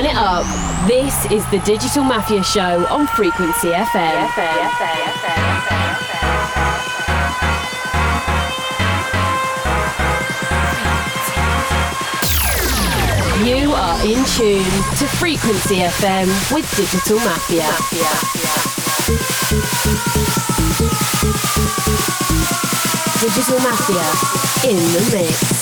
Turn it up. This is the Digital Mafia Show on Frequency FM. You are in tune to Frequency FM with Digital Mafia. Digital Mafia in the mix.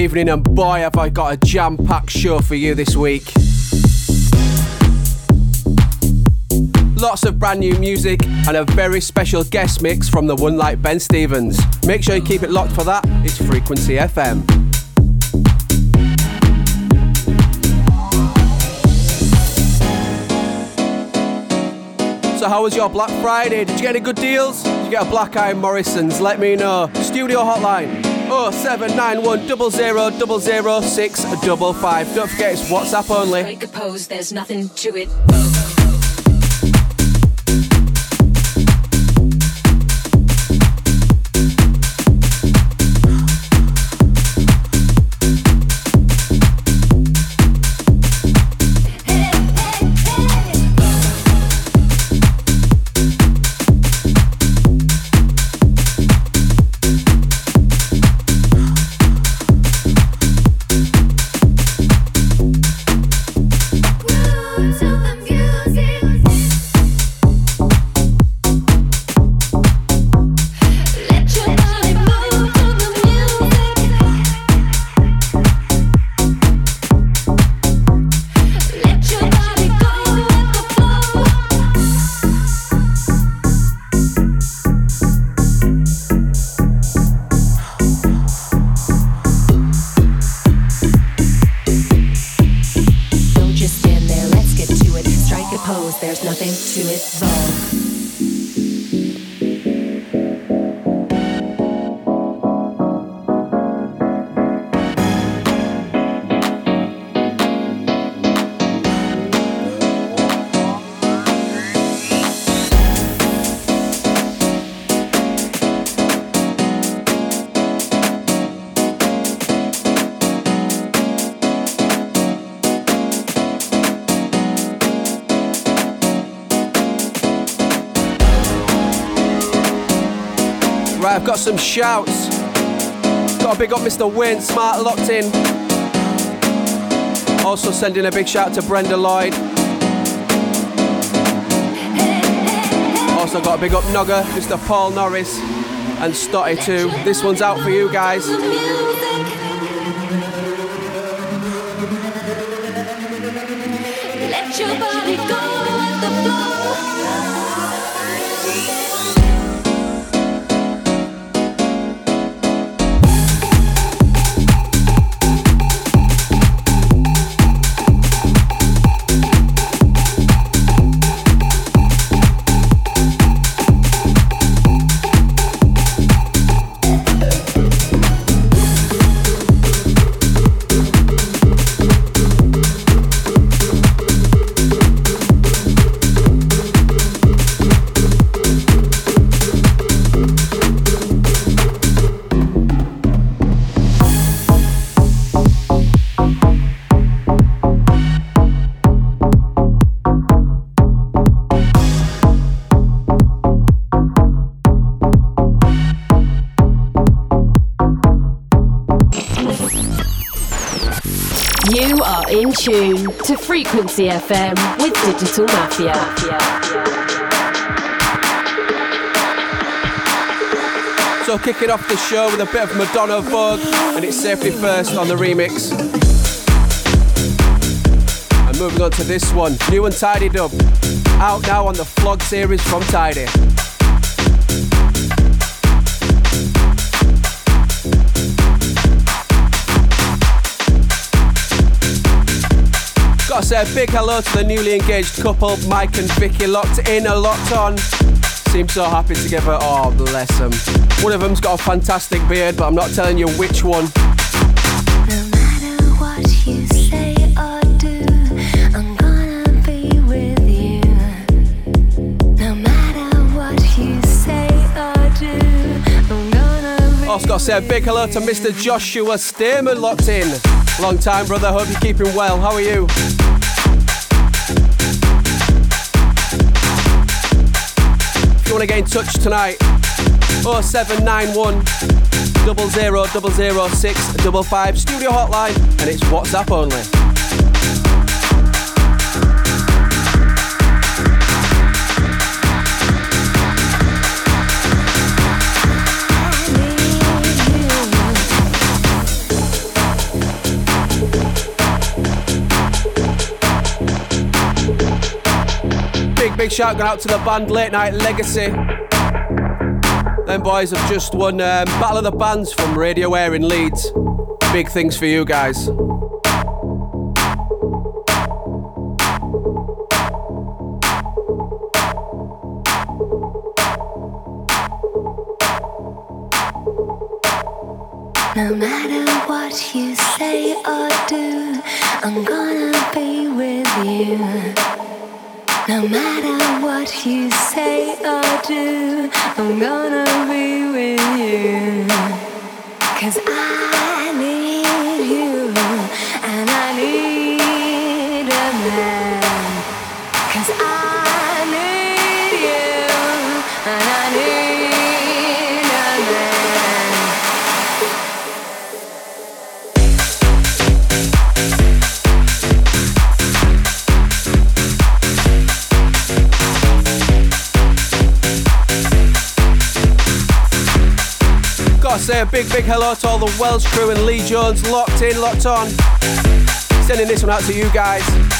Evening, and boy, have I got a jam packed show for you this week. Lots of brand new music and a very special guest mix from the one like Ben Stevens. Make sure you keep it locked for that. It's Frequency FM. So, how was your Black Friday? Did you get any good deals? Did you get a Black Eye Morrison's? Let me know. Studio hotline 0791 00 655. Don't forget it's WhatsApp only. Break a pose, there's nothing to it. Some shouts. Got a big up Mr. Wayne Smart locked in. Also sending a big shout to Brenda Lloyd. Also got a big up Nogger, Mr. Paul Norris, and Stotty too. This one's out for you guys. In tune to Frequency FM with Digital Mafia. So kicking off the show with a bit of Madonna Vogue, and it's Safety First on the remix. And moving on to this one, new and tidied up. out now on the Flog series from Tidy. Gotta say a big hello to the newly engaged couple, Mike and Vicky, locked in a locked on. Seem so happy together. Oh, bless them. One of them's got a fantastic beard, but I'm not telling you which one. Also got to say a big hello to Mr. Joshua Stearman locked in. Long time brother, hope you're keeping well. How are you? You want to get in touch tonight, 0791 000655 studio hotline, and it's WhatsApp only. Big, big shout going out to the band Late Night Legacy. Them boys have just won um, Battle of the Bands from Radio Air in Leeds. Big things for you guys. No matter what you say or do, I'm gonna be with you. No matter what you say or do, I'm gonna be with you. Cause I say a big, big hello to all the Welsh crew and Lee Jones locked in, locked on. Sending this one out to you guys.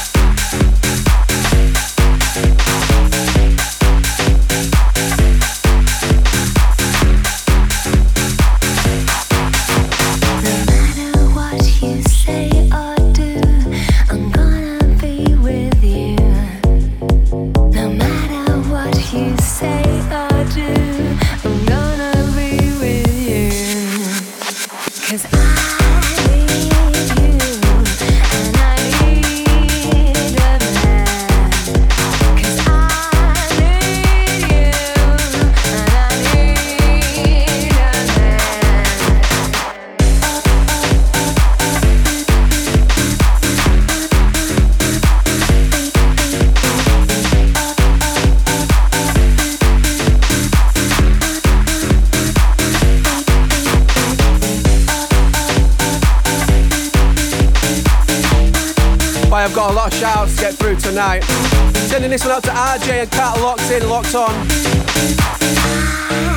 I've got a lot of shouts to get through tonight. Sending this one out to RJ and Kat locked in, locked on.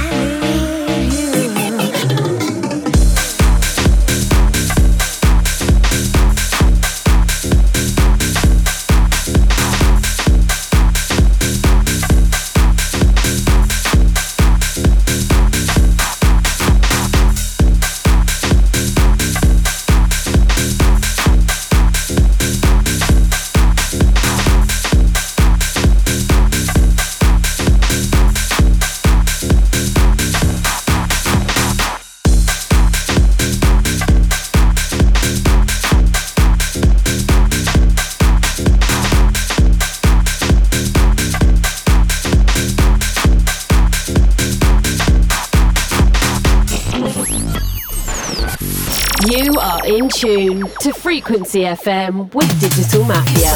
In tune to Frequency FM with Digital Mafia.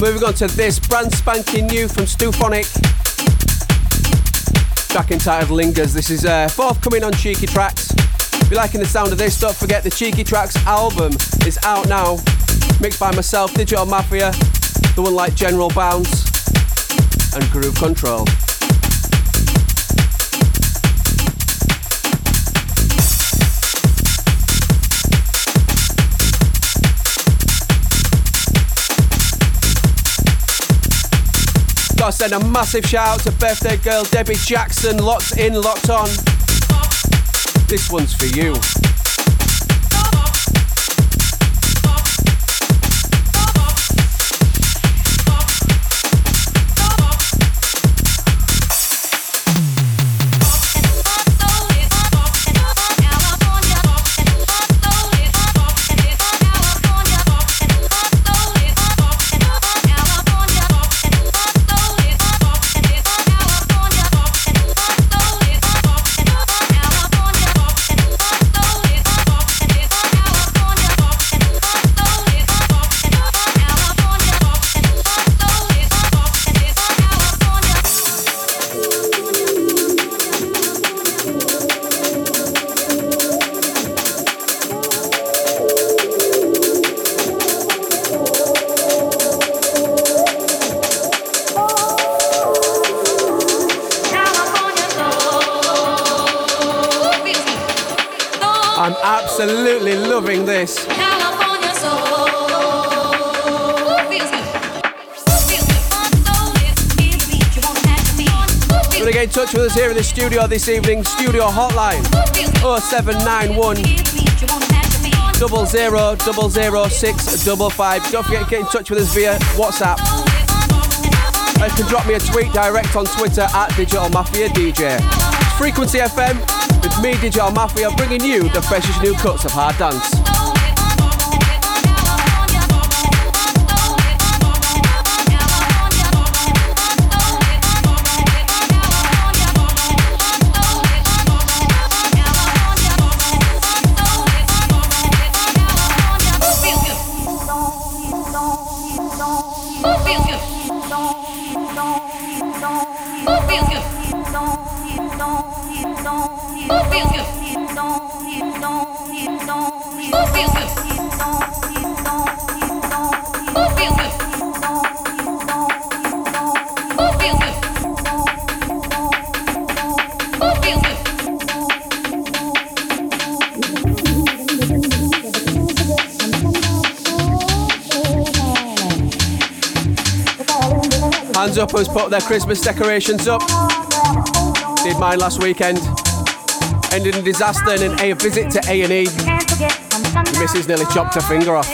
Moving on to this brand spanking new from Stu Phonik. Track entitled Lingers. This is uh, forthcoming on Cheeky Tracks. If you're liking the sound of this, don't forget the Cheeky Tracks album is out now. Mixed by myself, Digital Mafia, the one like General Bounce, and Groove Control. Send a massive shout out to birthday girl Debbie Jackson, locked in, locked on. This one's for you. Us here in the studio this evening. Studio hotline 0791 double zero double zero six double five. Don't forget to get in touch with us via WhatsApp. You can drop me a tweet direct on Twitter at Digital Mafia DJ. Frequency FM with me, Digital Mafia, bringing you the freshest new cuts of hard dance. Hands up who's put their Christmas decorations up. Did mine last weekend. Ended in disaster and a visit to A&E. Missus nearly chopped her finger off.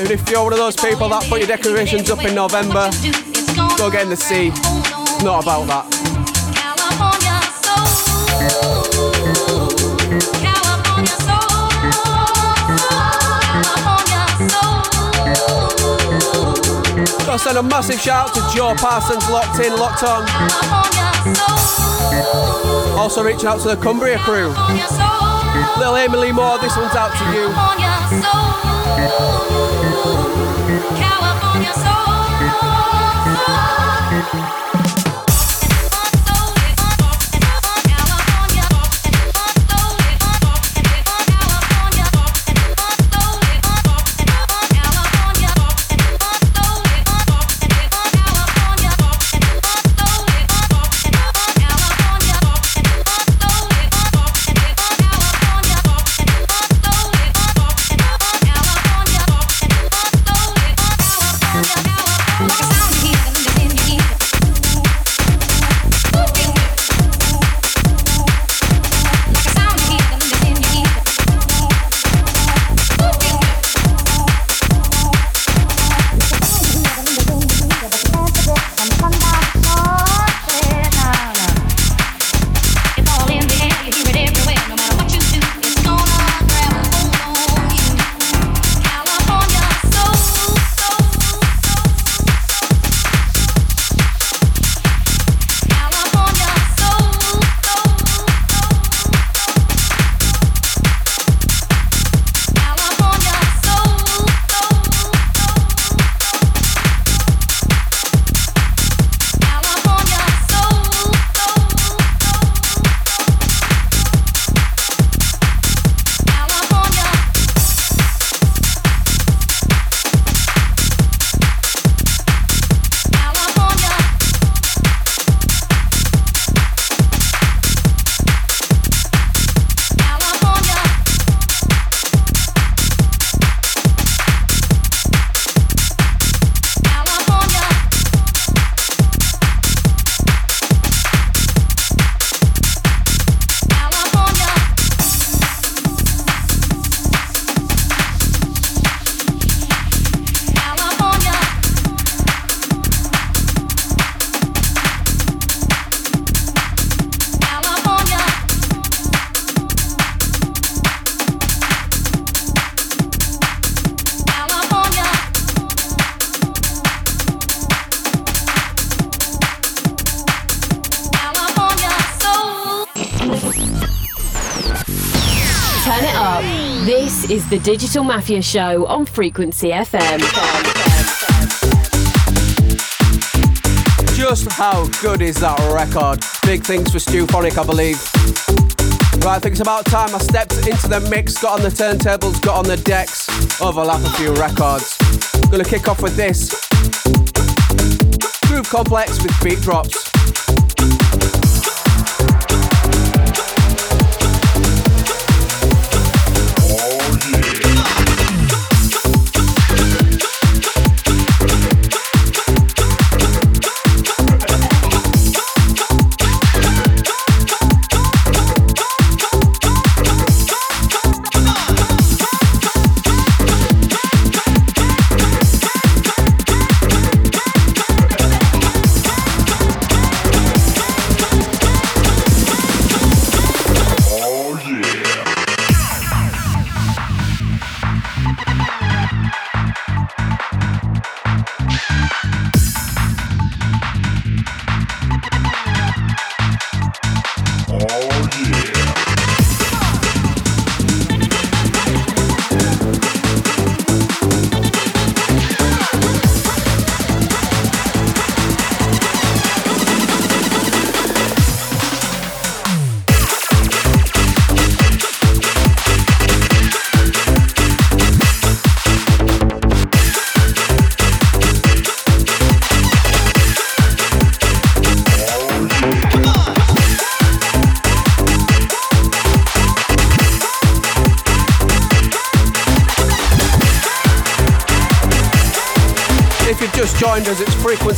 And if you're one of those people that put your decorations up in November, go get in the sea. It's not about that. Gotta send a massive shout out to Joe Parsons, locked in, locked on. Also reaching out to the Cumbria crew. Little Emily Moore, this one's out to you. Turn the Digital Mafia Show on Frequency FM. Just how good is that record? Big things for Stu Phonik, I believe. Right, I think it's about time I stepped into the mix, got on the turntables, got on the decks, overlap a few records. Gonna kick off with this. Groove Complex with beat drops.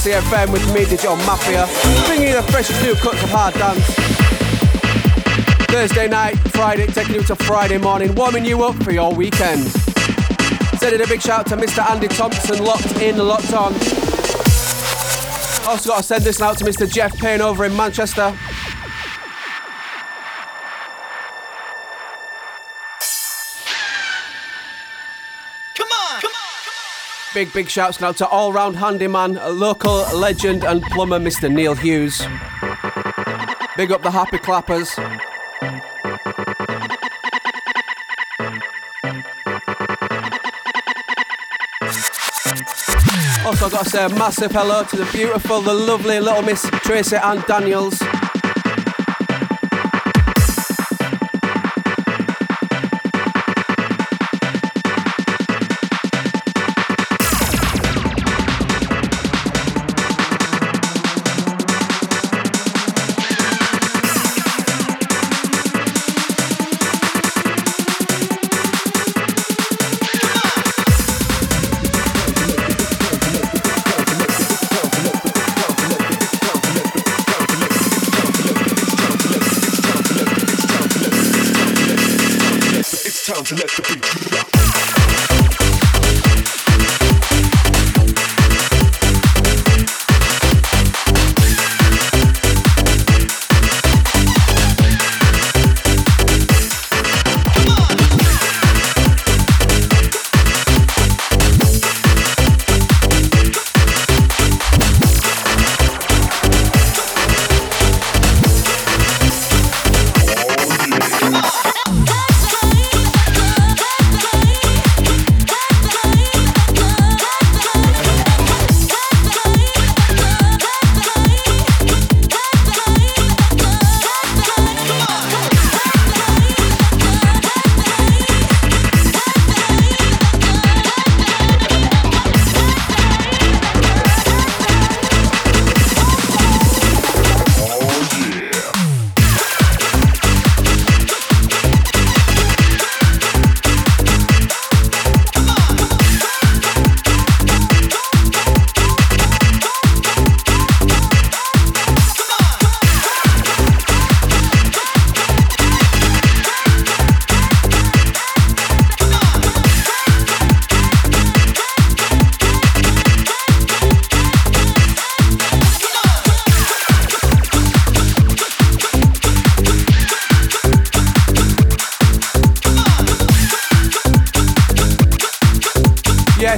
It's Frequency FM with me, Digital Mafia, bringing you the freshest new cuts of hard dance. Thursday night, Friday, taking you to Friday morning, warming you up for your weekend. Sending a big shout to Mr. Andy Thompson, locked in, locked on. Also got to send this out to Mr. Jeff Payne over in Manchester. Big, big shouts now to all round handyman, local legend and plumber Mr. Neil Hughes. Big up the happy clappers. Also, I've got to say a massive hello to the beautiful, the lovely little Miss Tracy and Daniels.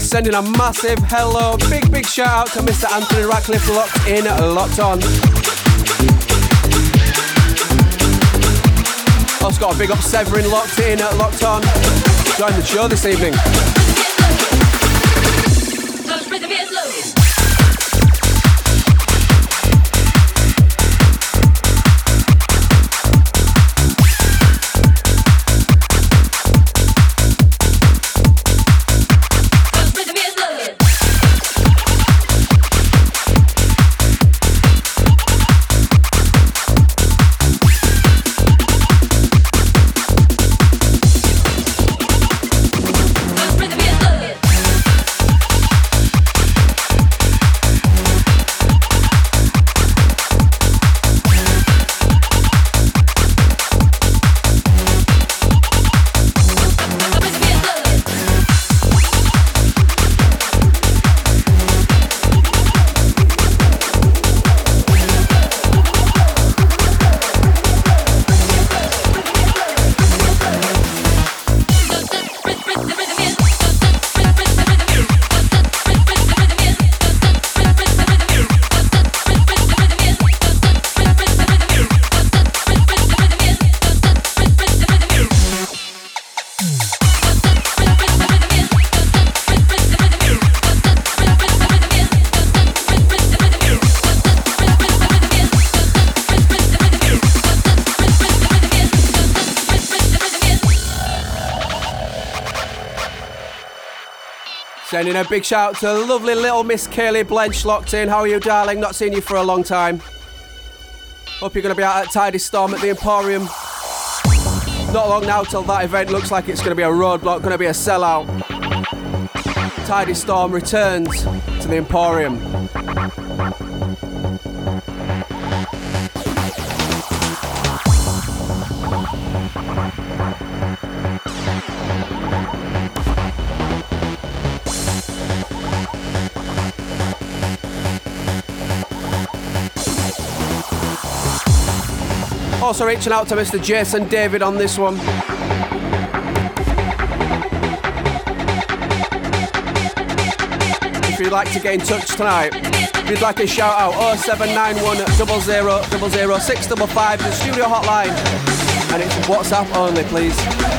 Sending a massive hello, big, big shout out to Mr. Anthony Ratcliffe locked in, locked on. Also got a big up Severin locked in, locked on. Join the show this evening. A big shout out to lovely little Miss Kaylee Blench locked in. How are you, darling? Not seen you for a long time. Hope you're going to be out at Tidy Storm at the Emporium. Not long now till that event looks like it's going to be a roadblock, going to be a sellout. Tidy Storm returns to the Emporium. Also reaching out to Mr. Jason David on this one. If you'd like to get in touch tonight, if you'd like a shout out, 0791 00 655, the studio hotline. And it's WhatsApp only, please.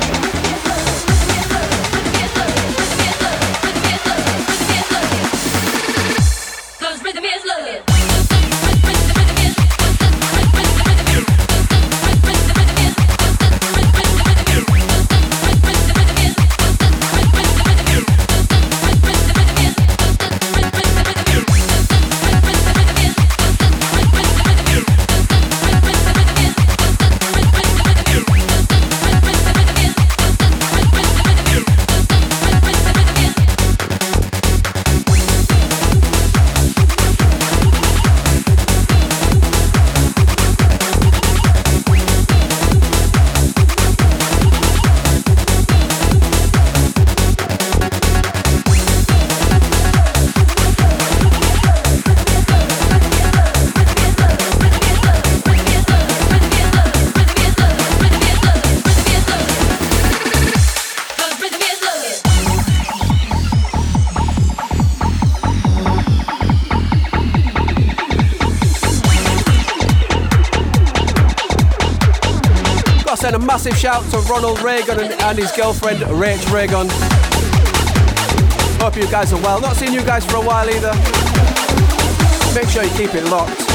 Massive shout to Ronald Reagan and, and his girlfriend Rach Reagan. Hope you guys are well. Not seen you guys for a while either. Make sure you keep it locked.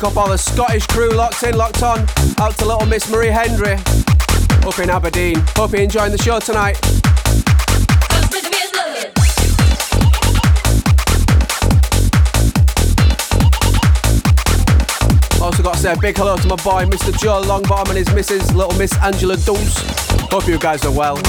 Pick up all the Scottish crew locked in, locked on. Out to little Miss Marie Hendry up in Aberdeen. Hope you're enjoying the show tonight. Also got to say a big hello to my boy Mr. Joe Longbottom and his missus, little Miss Angela Dulce. Hope you guys are well.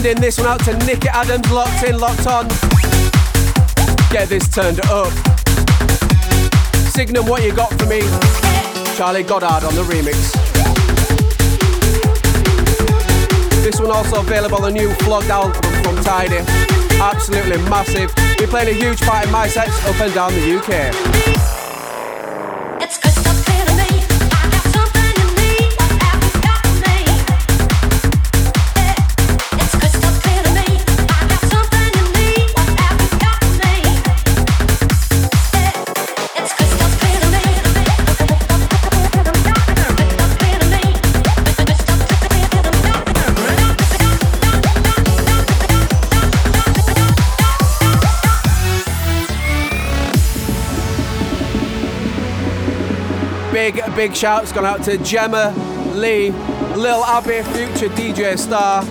Sending this one out to Nick Adams, locked in, locked on. Get this turned up. Signum, what you got for me? Charlie Goddard on the remix. This one also available on the new Flogged album from Tidy. Absolutely massive. We're playing a huge part in my sets up and down the UK. Big, shouts gone out to Gemma, Lee, Lil Abby, future DJ star,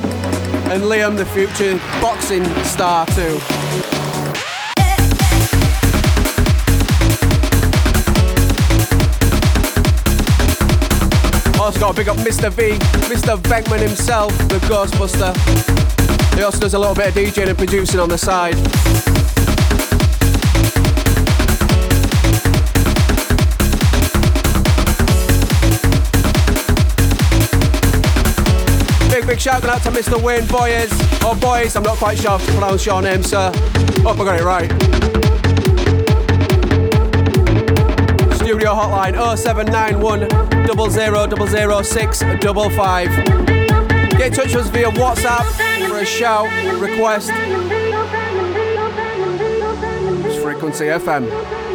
and Liam, the future boxing star too. Also got to big up Mr. V, Mr. Venkman himself, the Ghostbuster. He also does a little bit of DJing and producing on the side. Shout out to Mr. Wayne Boyes. Or oh, Boys, I'm not quite sure how to pronounce your name, sir. Hope I got it right. Studio hotline 0791 000655. Get in touch with us via WhatsApp for a shout, request. It's Frequency FM.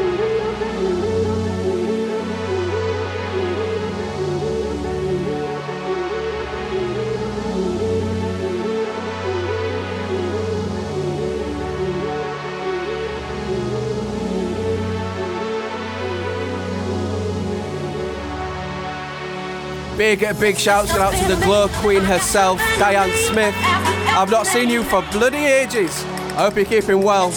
Big, big shouts out to the Glow Queen herself, Diane Smith. I've not seen you for bloody ages. I hope you're keeping well.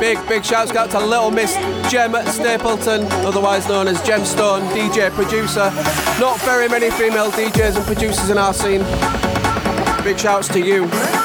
Big, big shouts out to Little Miss Gem Stapleton, otherwise known as Gemstone, DJ producer. Not very many female DJs and producers in our scene. Big shouts to you.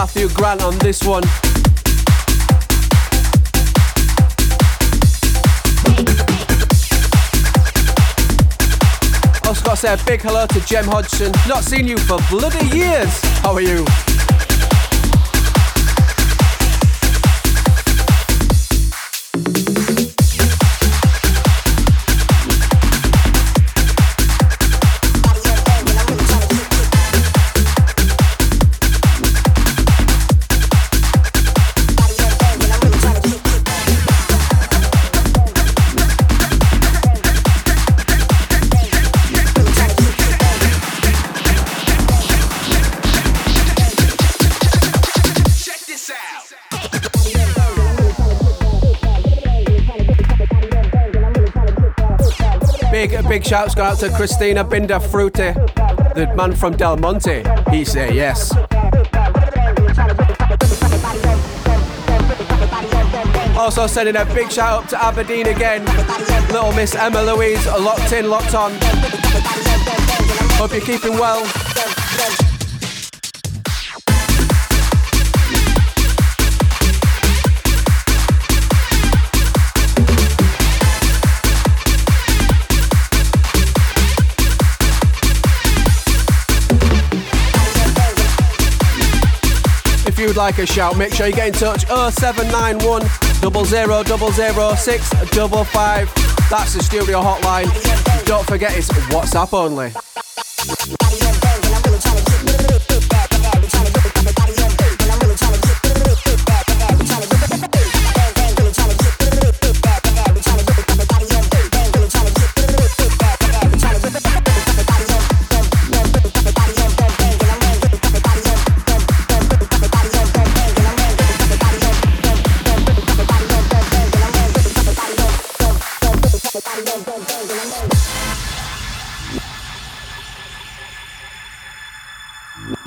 Matthew Grant on this one. Also got to say a big hello to Jem Hodgson. Not seen you for bloody years. How are you? Shouts go out to Christina Binder Fruity, the man from Del Monte. He say yes. Also sending a big shout out to Aberdeen again. Little Miss Emma Louise, locked in, locked on. Hope you're keeping well. Like a shout, make sure you get in touch 0791 000655. That's the studio hotline. Don't forget it's WhatsApp only.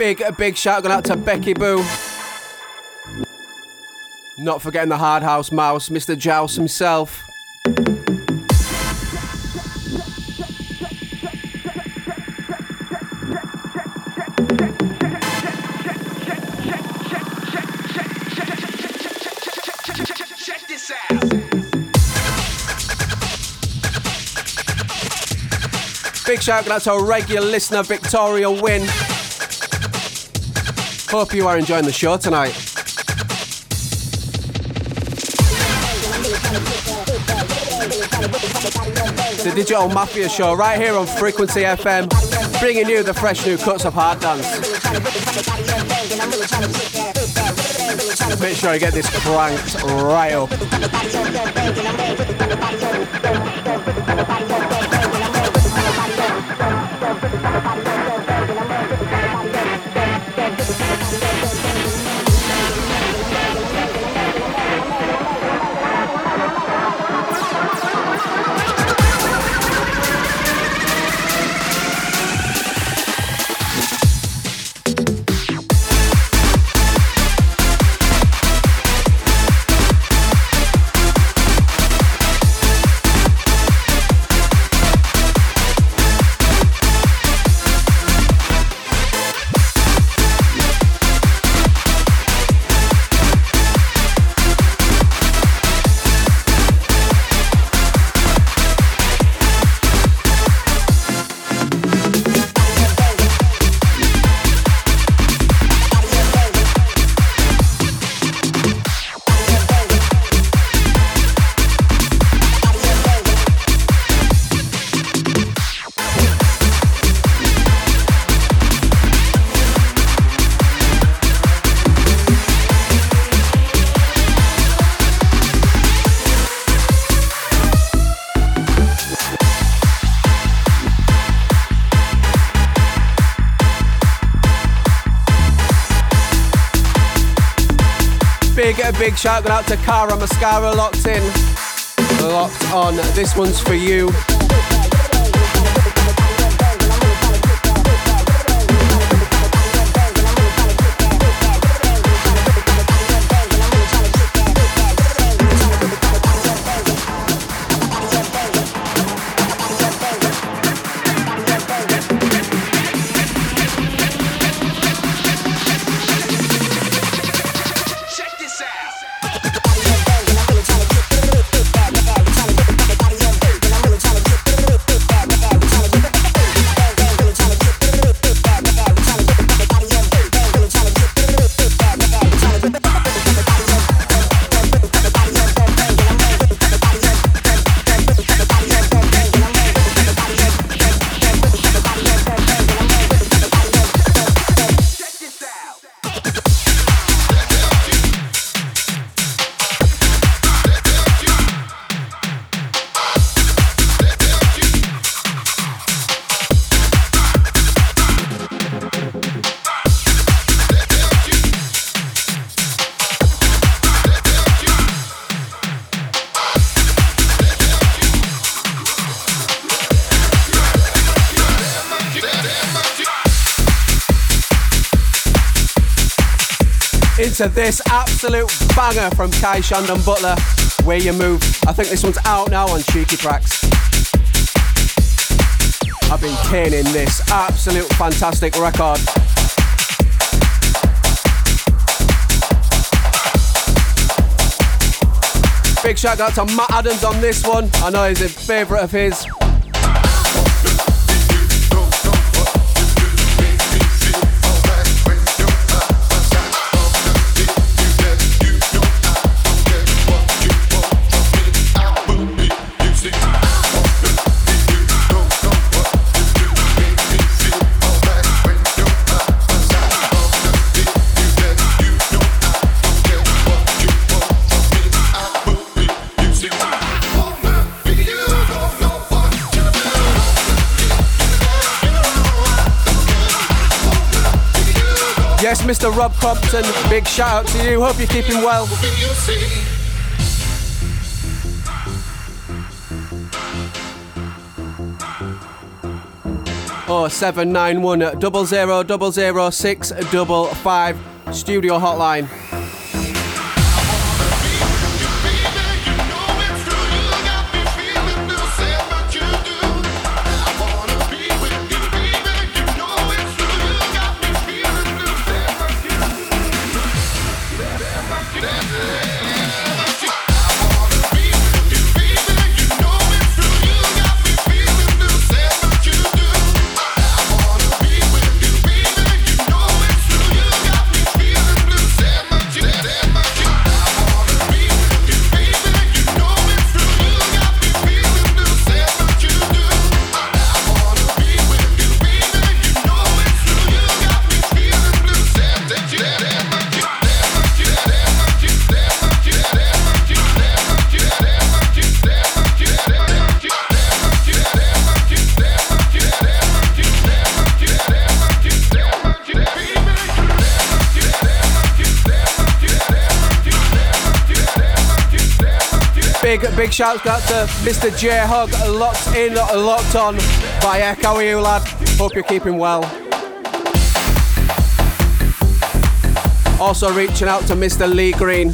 Big, a big shout going out to Becky Boo. Not forgetting the hard house mouse, Mr. Jouse himself. Big shout out to our regular listener, Victoria Wynn. Hope you are enjoying the show tonight. It's the Digital Mafia Show right here on Frequency FM, bringing you the fresh new cuts of hard dance. Make sure I get this cranked right up. Big shout out to Cara Mascara locked in. Locked on. This one's for you. Into this absolute banger from Kye Shand and Butla, Where You Move. I think this one's out now on Cheeky Tracks. I've been caning this absolute fantastic record. Big shout out to Matt Adams on this one. I know he's a favourite of his. Mr. Rob Compton. Big shout out to you. Hope you're keeping well. 0791 0000 655 studio hotline. Big, big shout out to Mr. J Hug, locked in, locked on by Echo. How are you, lad? Hope you're keeping well. Also reaching out to Mr. Lee Green.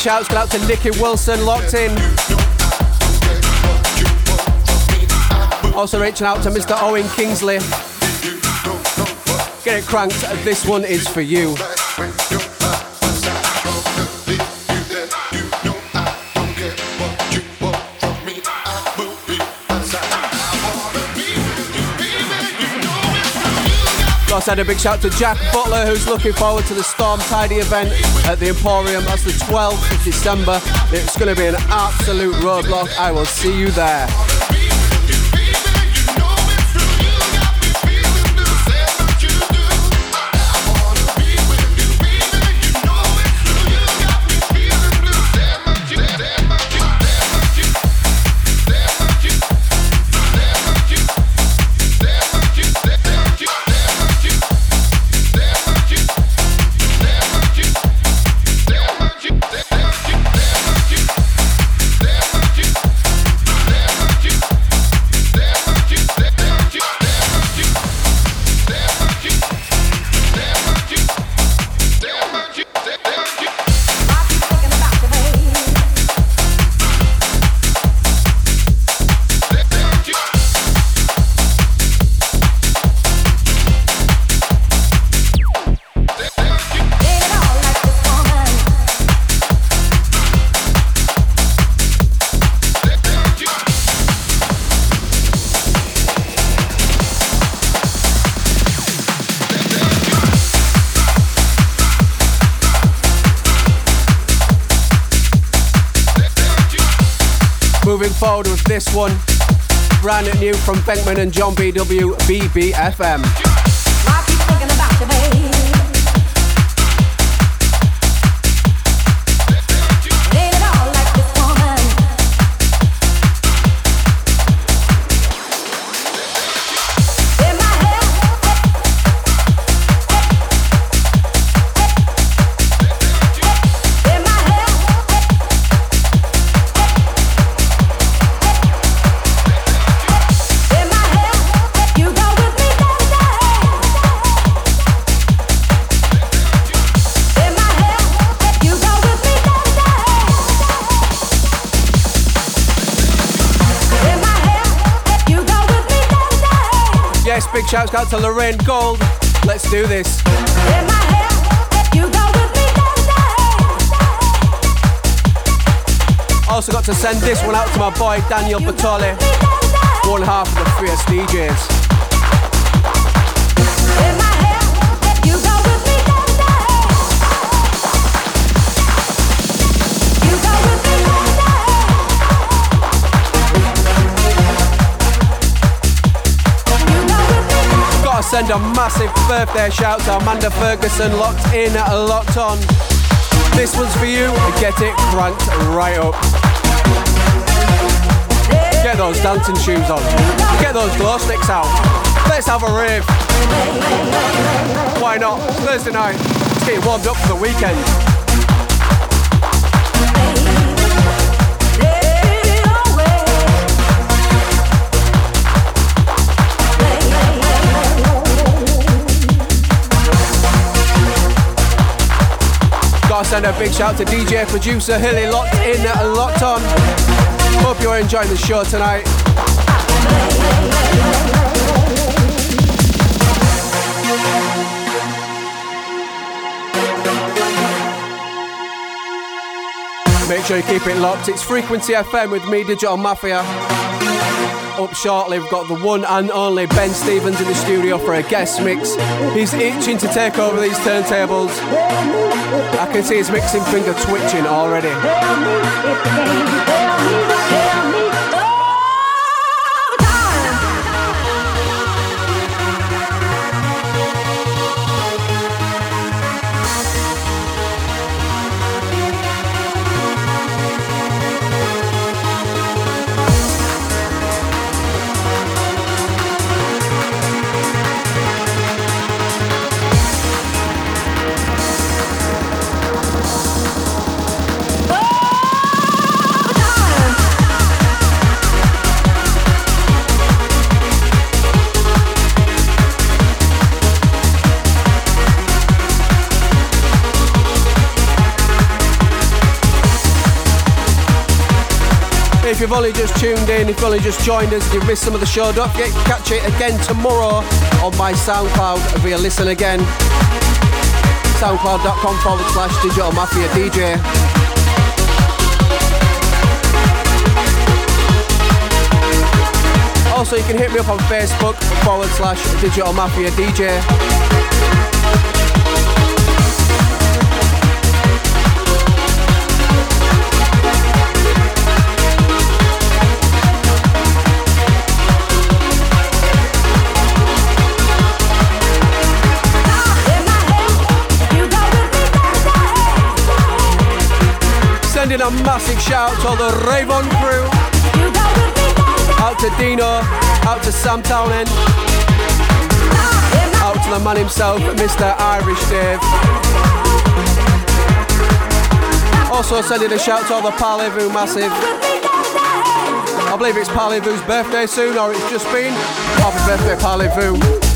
Shouts go out to Nicky Wilson, locked in. Also reaching out to Mr. Owen Kingsley. Get it cranked, this one is for you. Also had a big shout to Jack Butler who's looking forward to the Storm Tidy event at the Emporium. That's the 12th of December. It's going to be an absolute roadblock. I will see you there. This one, brand new from Venkman and Jon BW BBFM. Shouts out to Lorraine Gold. Let's do this. In my head, you go with me, Also got to send this one out to my boy Daniel Patoli, one half of the 3S DJs. Send a massive birthday shout to Amanda Ferguson, locked in, locked on. This one's for you. Get it cranked right up. Get those dancing shoes on. Get those glow sticks out. Let's have a rave. Why not? Thursday night. Let's get warmed up for the weekend. Gotta send a big shout to DJ producer Hilly locked in and locked on. Hope you're enjoying the show tonight. Make sure you keep it locked. It's Frequency FM with me, Digital Mafia. Up shortly, we've got the one and only Ben Stevens in the studio for a guest mix. He's itching to take over these turntables. I can see his mixing finger twitching already. If you've only just tuned in, if you've only just joined us, you've missed some of the show, don't forget to catch it again tomorrow on my SoundCloud via Listen Again. SoundCloud.com forward slash Digital Mafia DJ. Also, you can hit me up on Facebook forward slash Digital Mafia DJ. Massive shout to all the Ravon crew. Out to Dino, out to Sam Townend, out to the man himself, Mr. Irish Dave. Also sending a shout to all the Parlez-Vous Massive. I believe it's Parlez-Vou's birthday soon, or it's just been. Happy birthday, Parlez-Vous.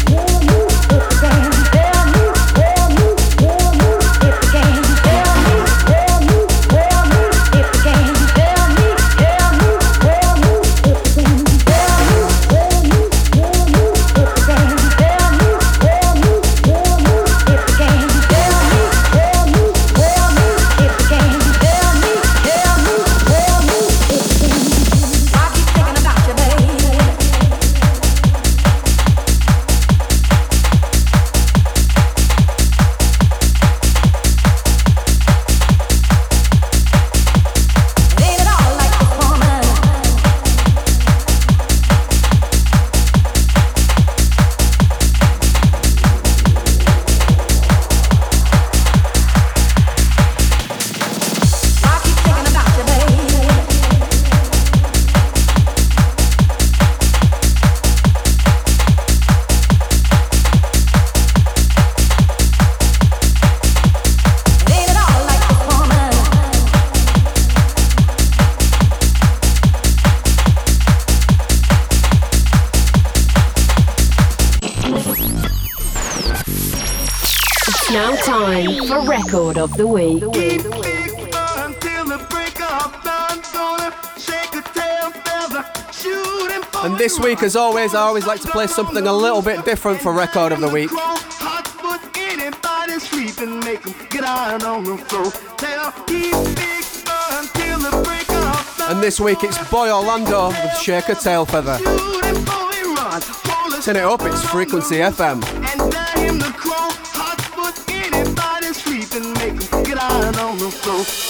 Record of the Week. And this week, as always, I always like to play something a little bit different for Record of the Week. And this week it's Boy Orlando with Shake A Tail Feather. Turn it up, it's Frequency FM. Out on the floor.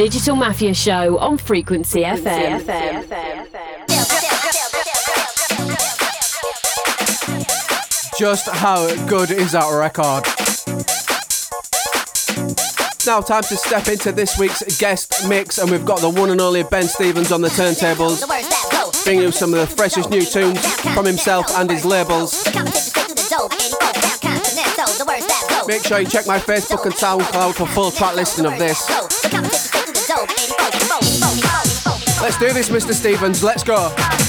Digital Mafia Show on Frequency FM. Just how good is that record? Now, time to step into this week's guest mix, and we've got the one and only Ben Stevens on the turntables, bringing you some of the freshest new tunes from himself and his labels. Make sure you check my Facebook and SoundCloud for full track listing of this. Let's do this, Mr. Stevens. Let's go.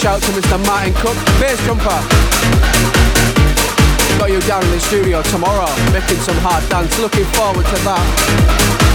shout to Mr. Martin Cook, bass jumper. Got you down in the studio tomorrow, making some hard dance. Looking forward to that.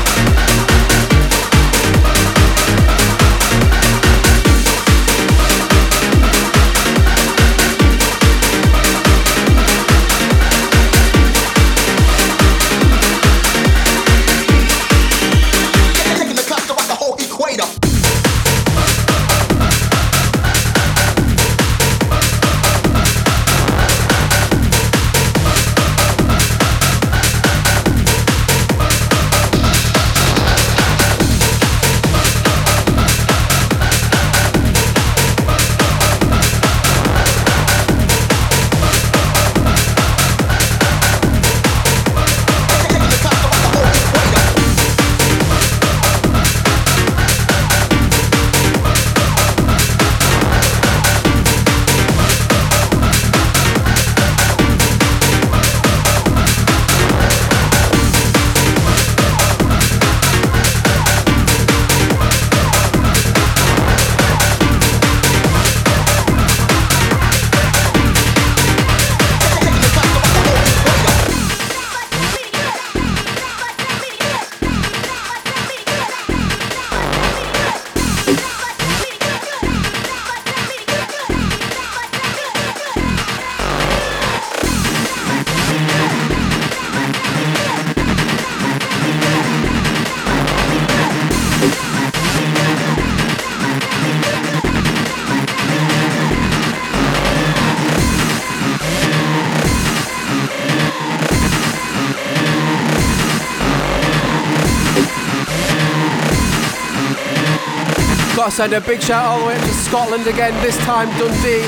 Gotta send a big shout all the way up to Scotland again, this time Dundee.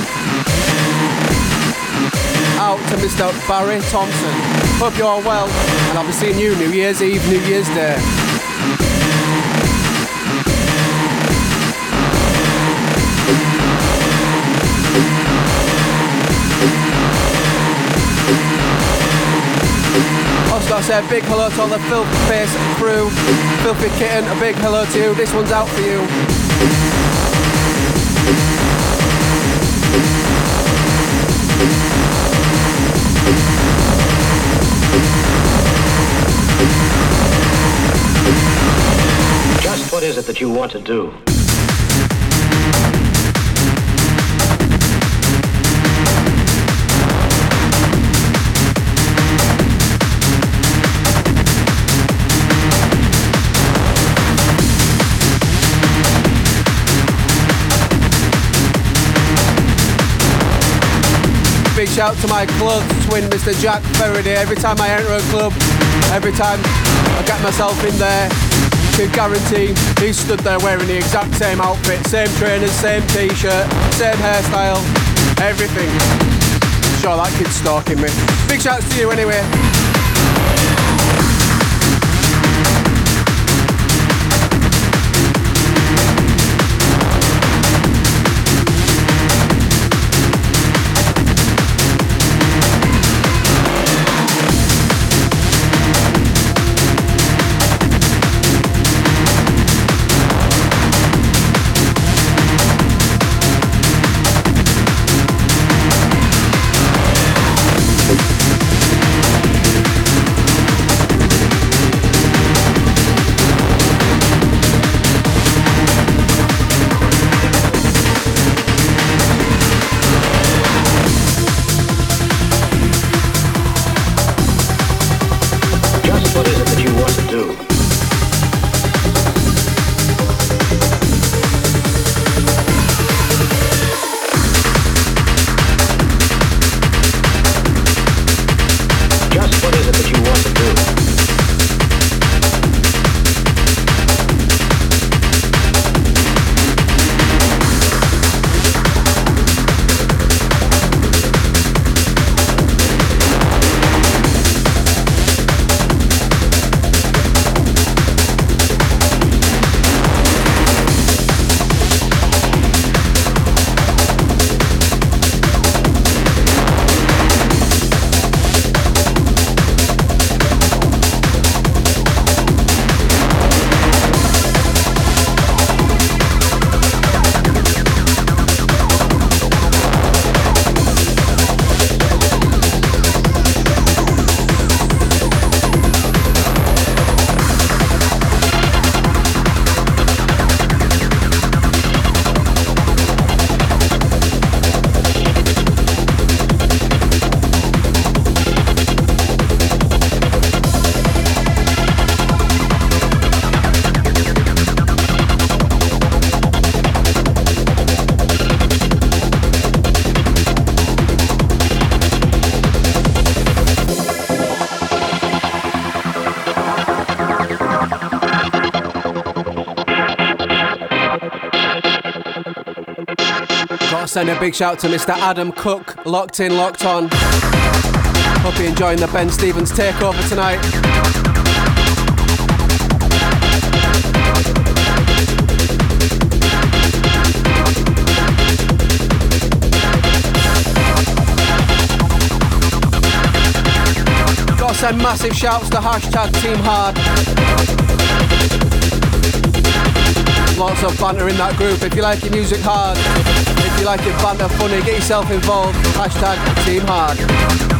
Out to Mr. Barry Thompson. Hope you're all well, and I'll be seeing you New Year's Eve, New Year's Day. Also gotta say a big hello to all the Filth Face crew. Filthy Kitten, a big hello to you. This one's out for you. Just what is it that you want to do? Shout to my club twin, Mr. Jack Faraday. Every time I enter a club, every time I get myself in there, can guarantee he stood there wearing the exact same outfit, same trainers, same t-shirt, same hairstyle, everything. Sure, that kid's stalking me. Big shouts to you anyway. Send a big shout to Mr. Adam Cook, locked in, locked on. Hope you're enjoying the Ben Stevens takeover tonight. Gotta send massive shouts to hashtag Team Hard. Lots of banter in that group. If you like your music hard, if you like your banter funny, get yourself involved. Hashtag Team Hard.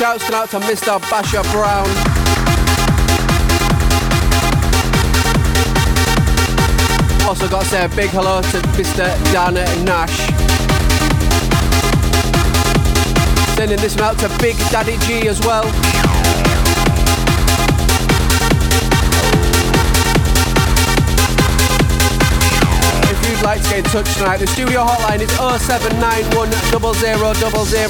Shouts out to Mr. Basher Brown. Also got to say a big hello to Mr. Dan Nash. Sending this one out to Big Daddy G as well. If you'd like to get in touch tonight, the studio hotline is 0791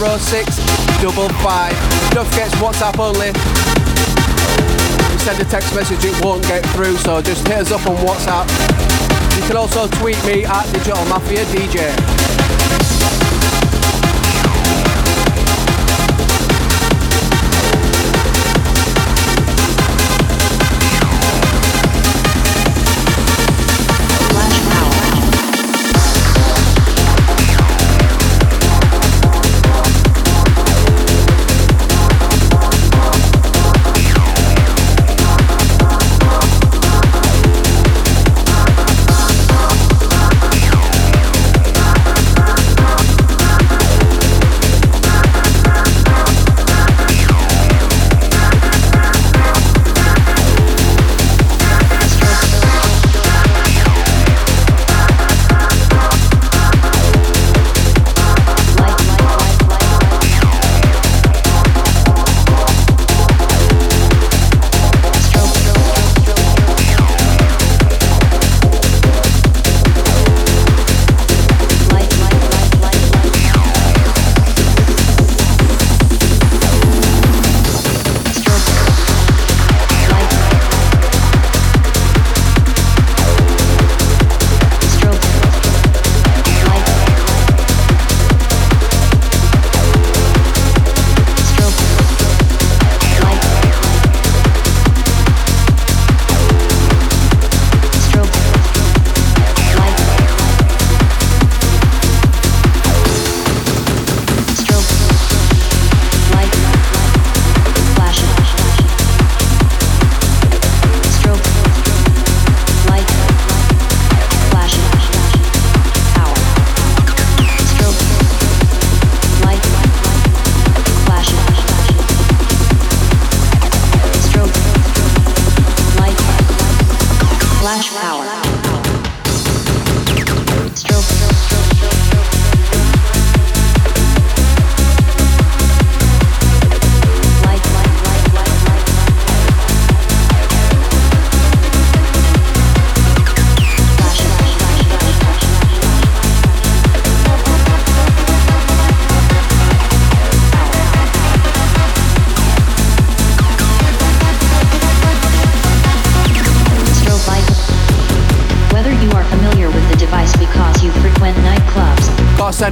00 655. Don't forget WhatsApp only. If you send a text message, it won't get through, so just hit us up on WhatsApp. You can also tweet me at Digital Mafia DJ.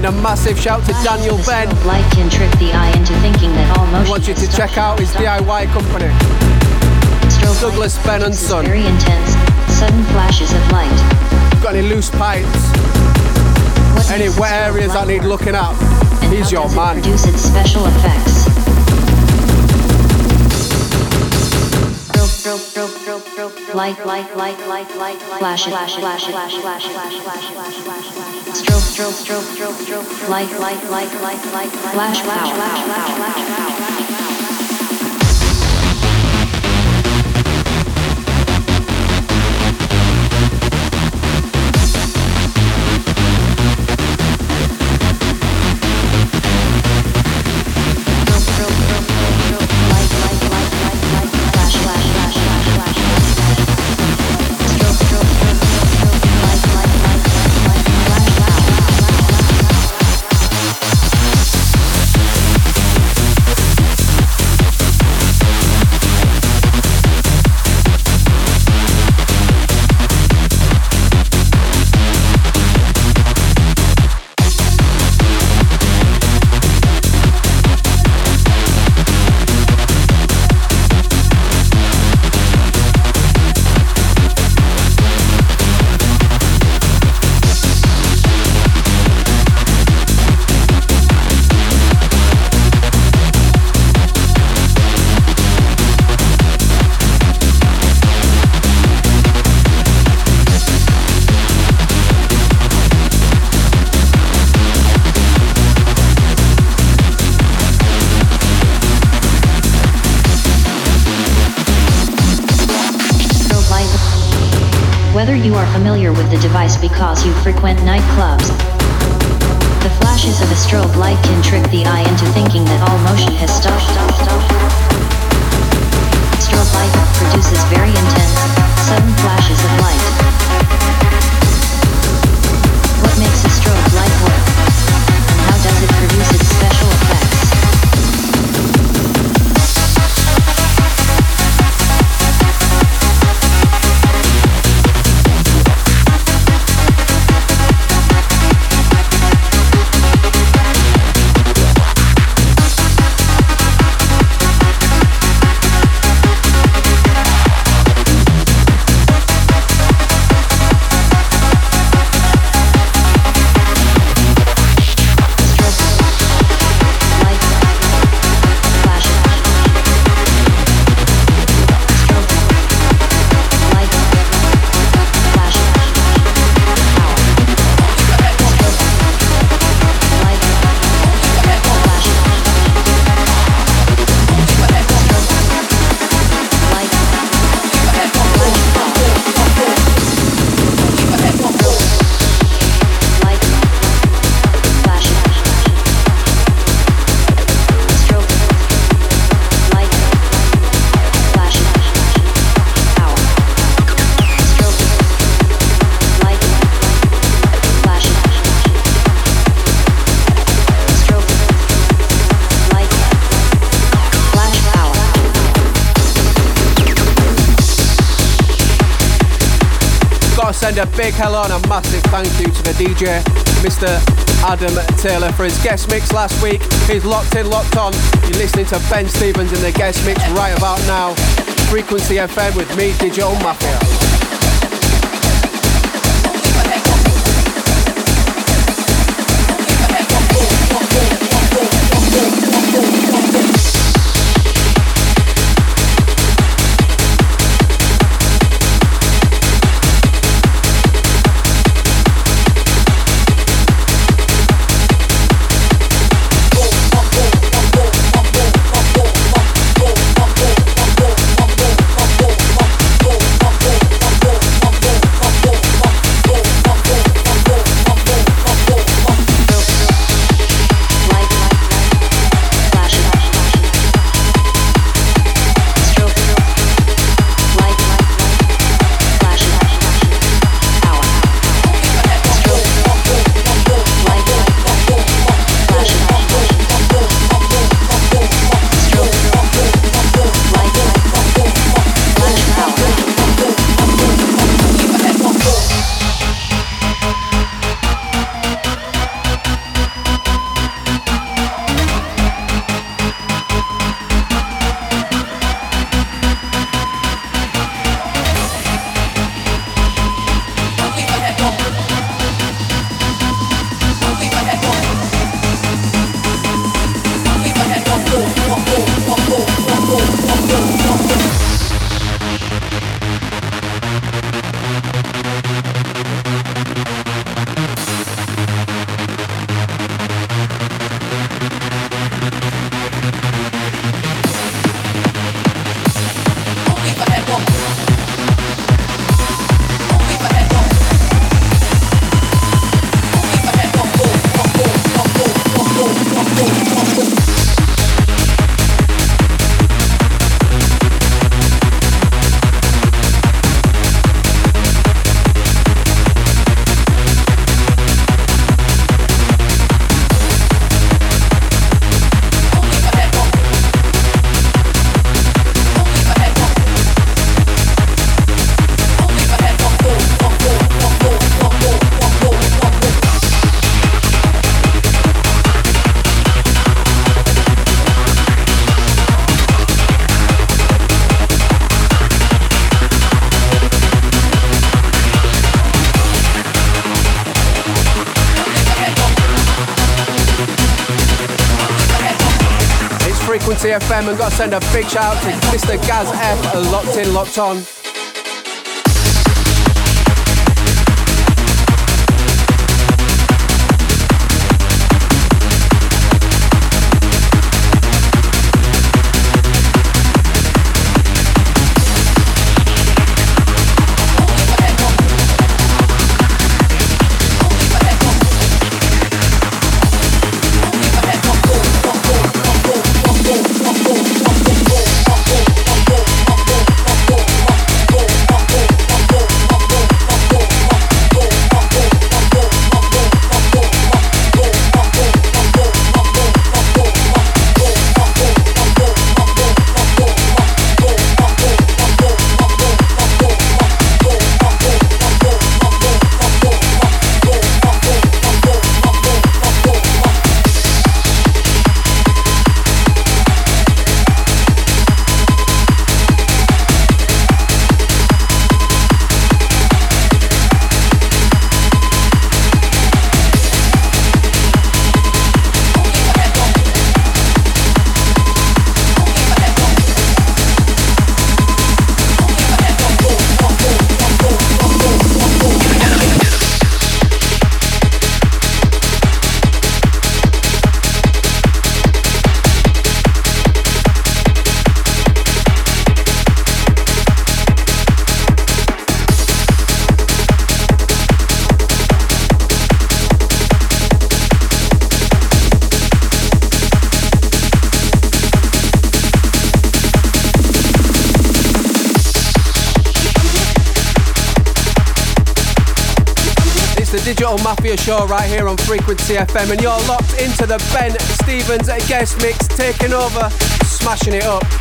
Send a massive shout to Daniel Ben. Light can trick the eye into thinking that all motion wants you to check out his DIY company. Strobe Douglas Ben and Son. Very intense, sudden flashes of light. Got any loose pipes? What Any wet areas that need looking at? And He's your does it man. produce its special effects. Light, light, light, light, light, flash, flash, flash, flash, flash, flash, flash, flash, flash, flash. Strobe, strobe, strobe, life, life, life, life, life, life life life life flash. Because you frequent nightclubs, A big hello and a massive thank you to the DJ, Mr. Adam Taylor, for his guest mix last week. He's locked in, locked on. You're listening to Ben Stevens in the guest mix right about now. Frequency FM with me, Digital Mafia. FM and got to send a big shout out to Mr. Gaz F, locked in, locked on. Show right here on Frequency FM, and you're locked into the Ben Stevens guest mix, taking over, smashing it up.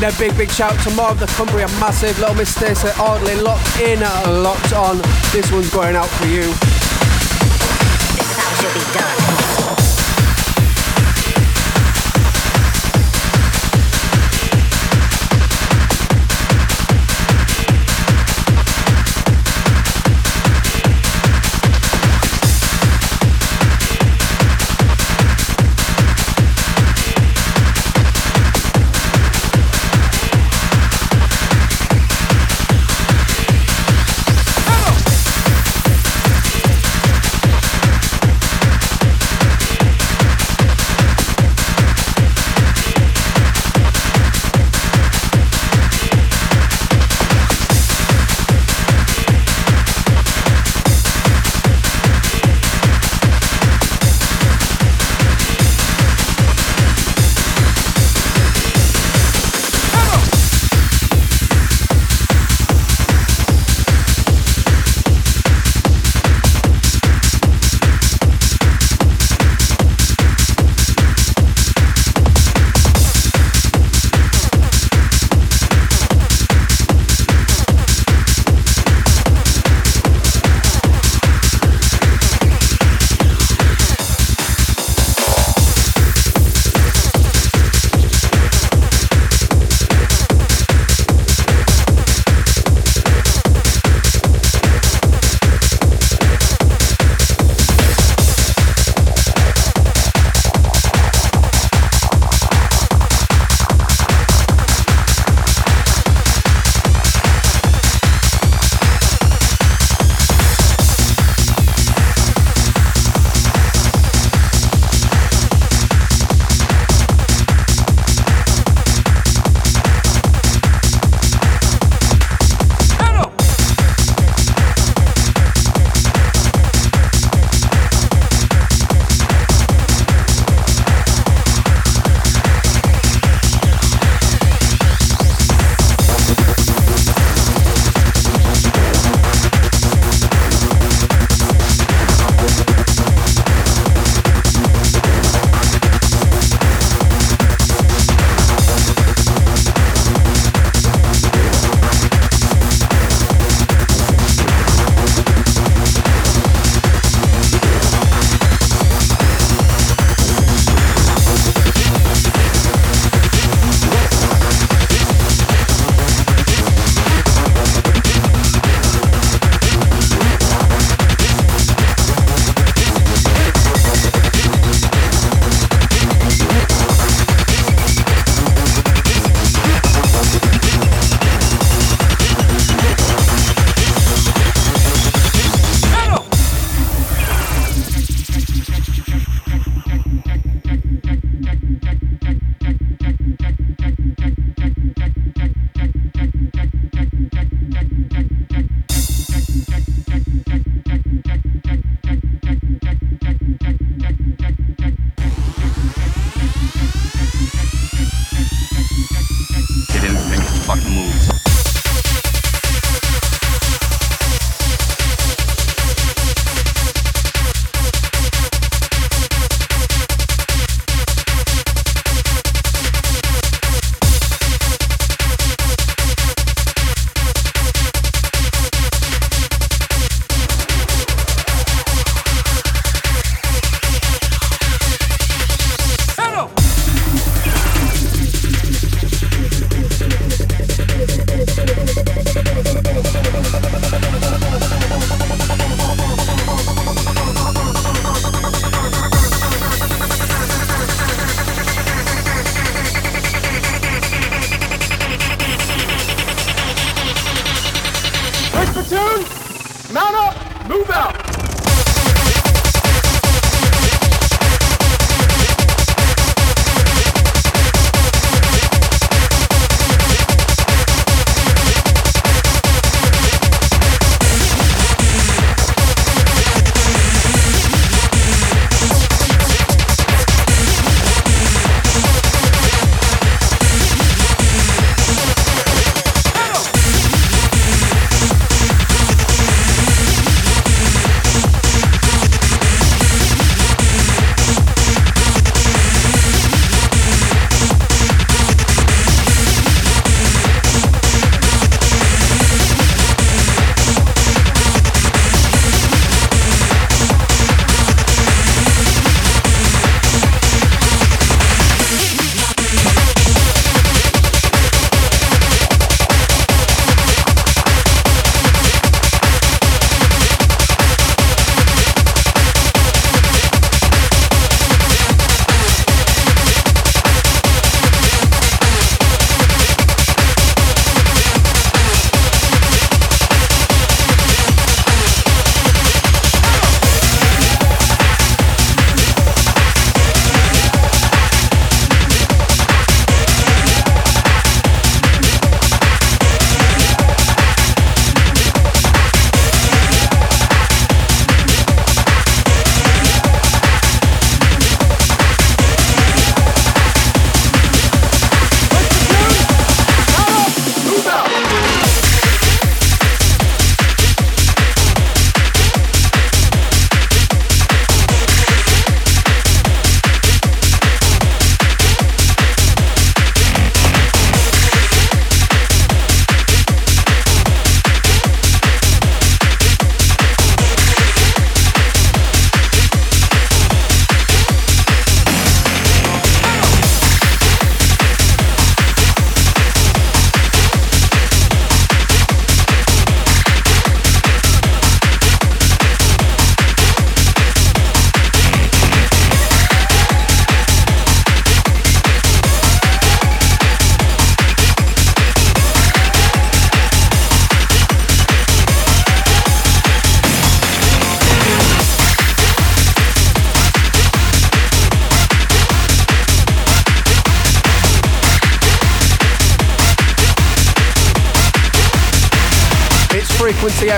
Sending a big, big shout to more the Cumbria Massive, Little Miss Stacey, Audley, locked in, uh, locked on. This one's going out for you. This should be done.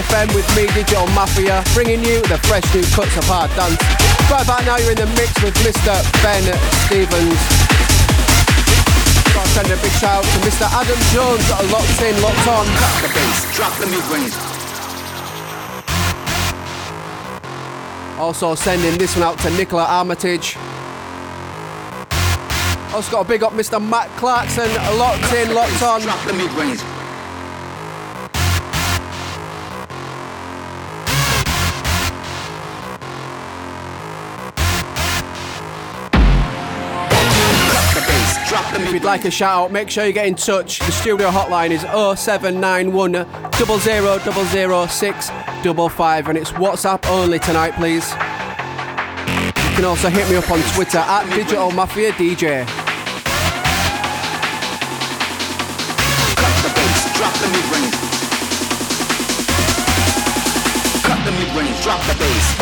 FM with me, Digital Mafia, bringing you the fresh new cuts of hard dance. Right about now, you're in the mix with Mr. Ben Stevens. Got to send a big shout out to Mr. Adam Jones, locked in, locked on. Cut the bass, drop the mid-range. Also sending this one out to Nicola Armitage. Also got a big up Mr. Matt Clarkson, locked in, locked on. Drop the mid-range. If you'd like a shout out, make sure you get in touch. The studio hotline is 0791 000655 and it's WhatsApp only tonight, please. You can also hit me up on Twitter at Digital Mafia DJ. Cut the bass, drop the mid-range. Cut the mid-range, drop the bass.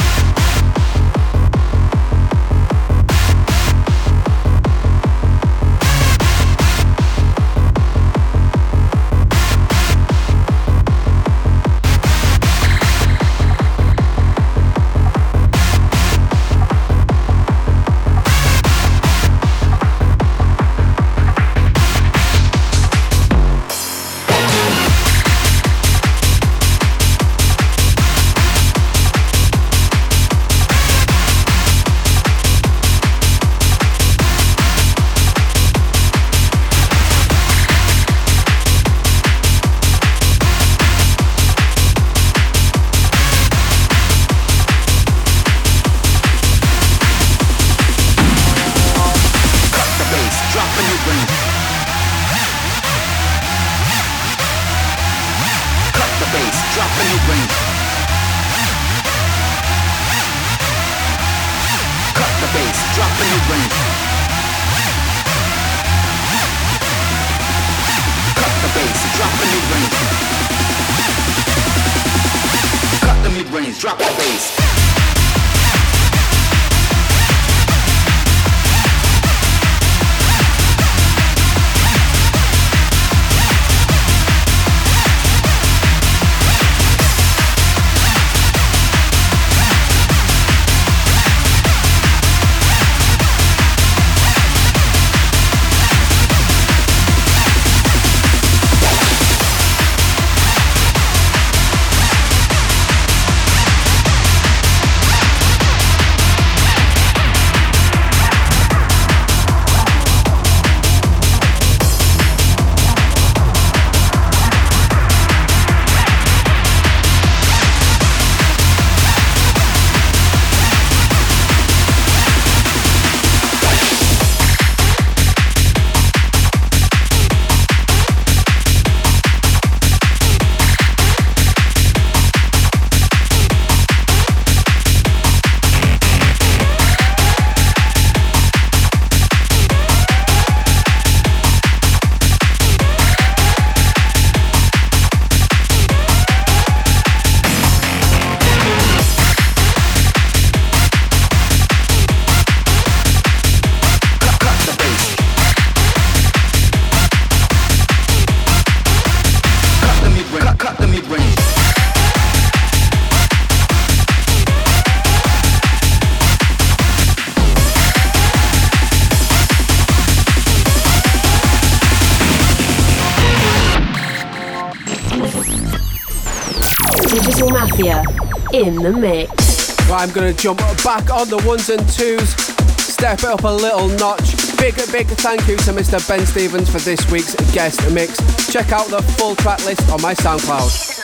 The mix. I'm going to jump back on the ones and twos, step it up a little notch. Big, big thank you to Mr. Ben Stevens for this week's guest mix. Check out the full track list on my SoundCloud.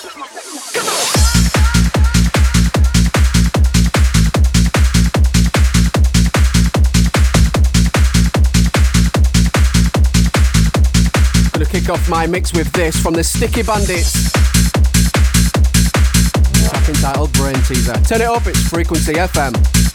Gonna kick off my mix with this from the Sticky Bandits entitled Brainteazer. Turn it up, it's Frequency FM.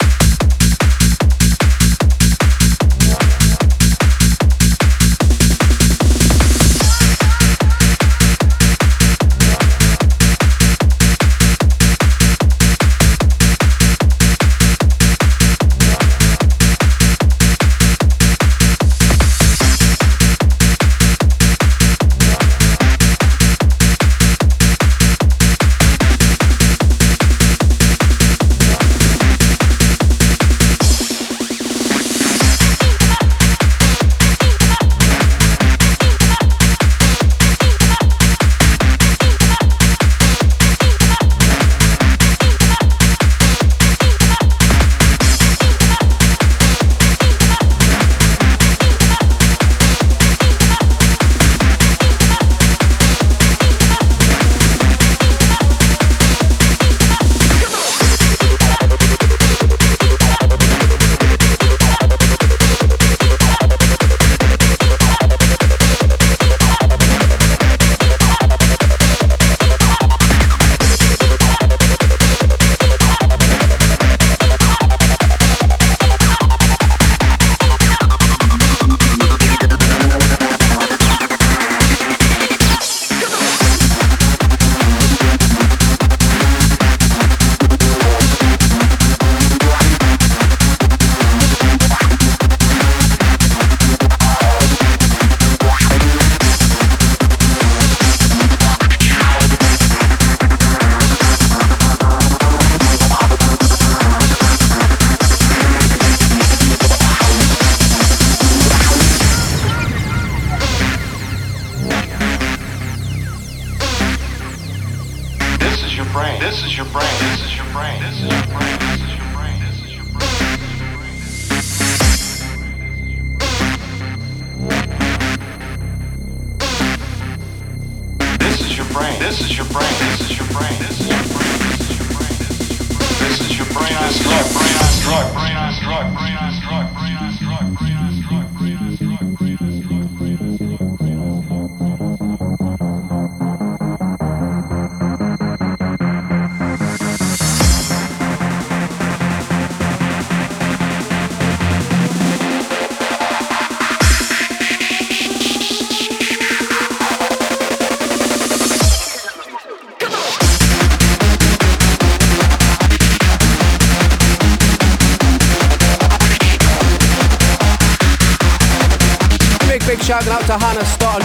This is your brain on drug, brain on drug, brain on drug, brain on drug.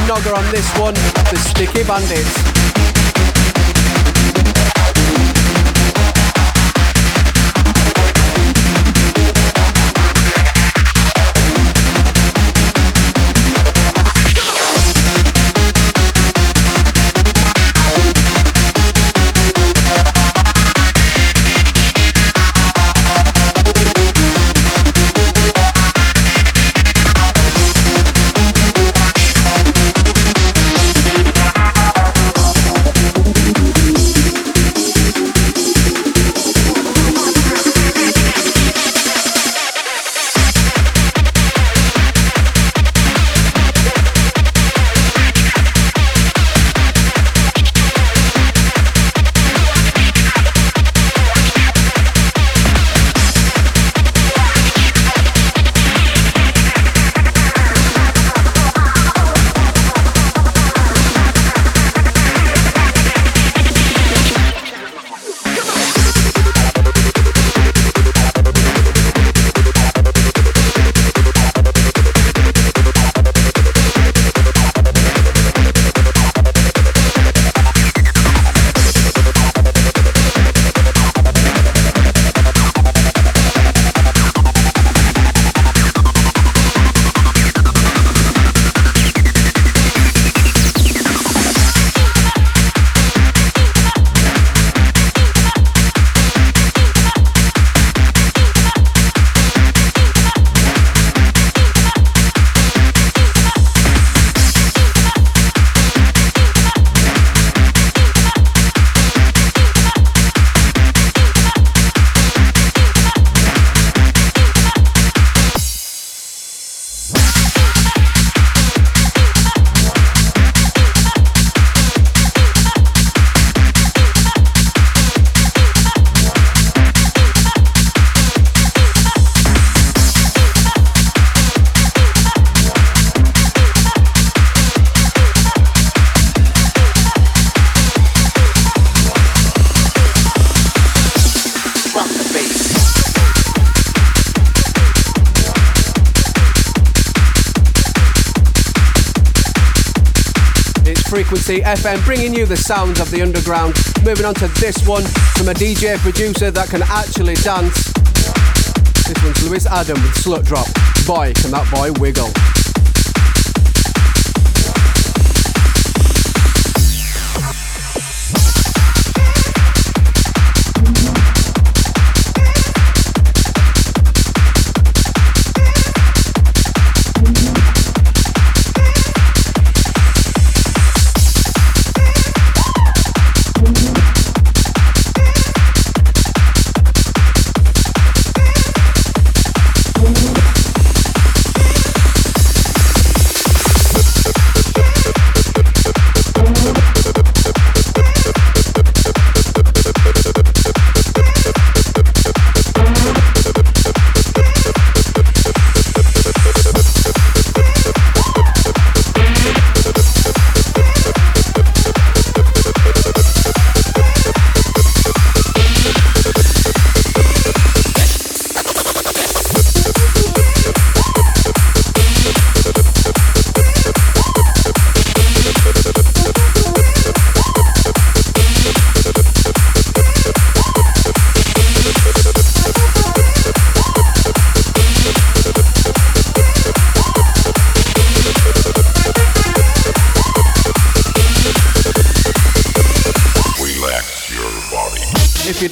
Nogger on this one, the Sticky Bandits. Frequency FM, bringing you the sounds of the underground. Moving on to this one from a DJ producer that can actually dance. This one's Lewis Adam with Slut Drop. Boy, can that boy wiggle.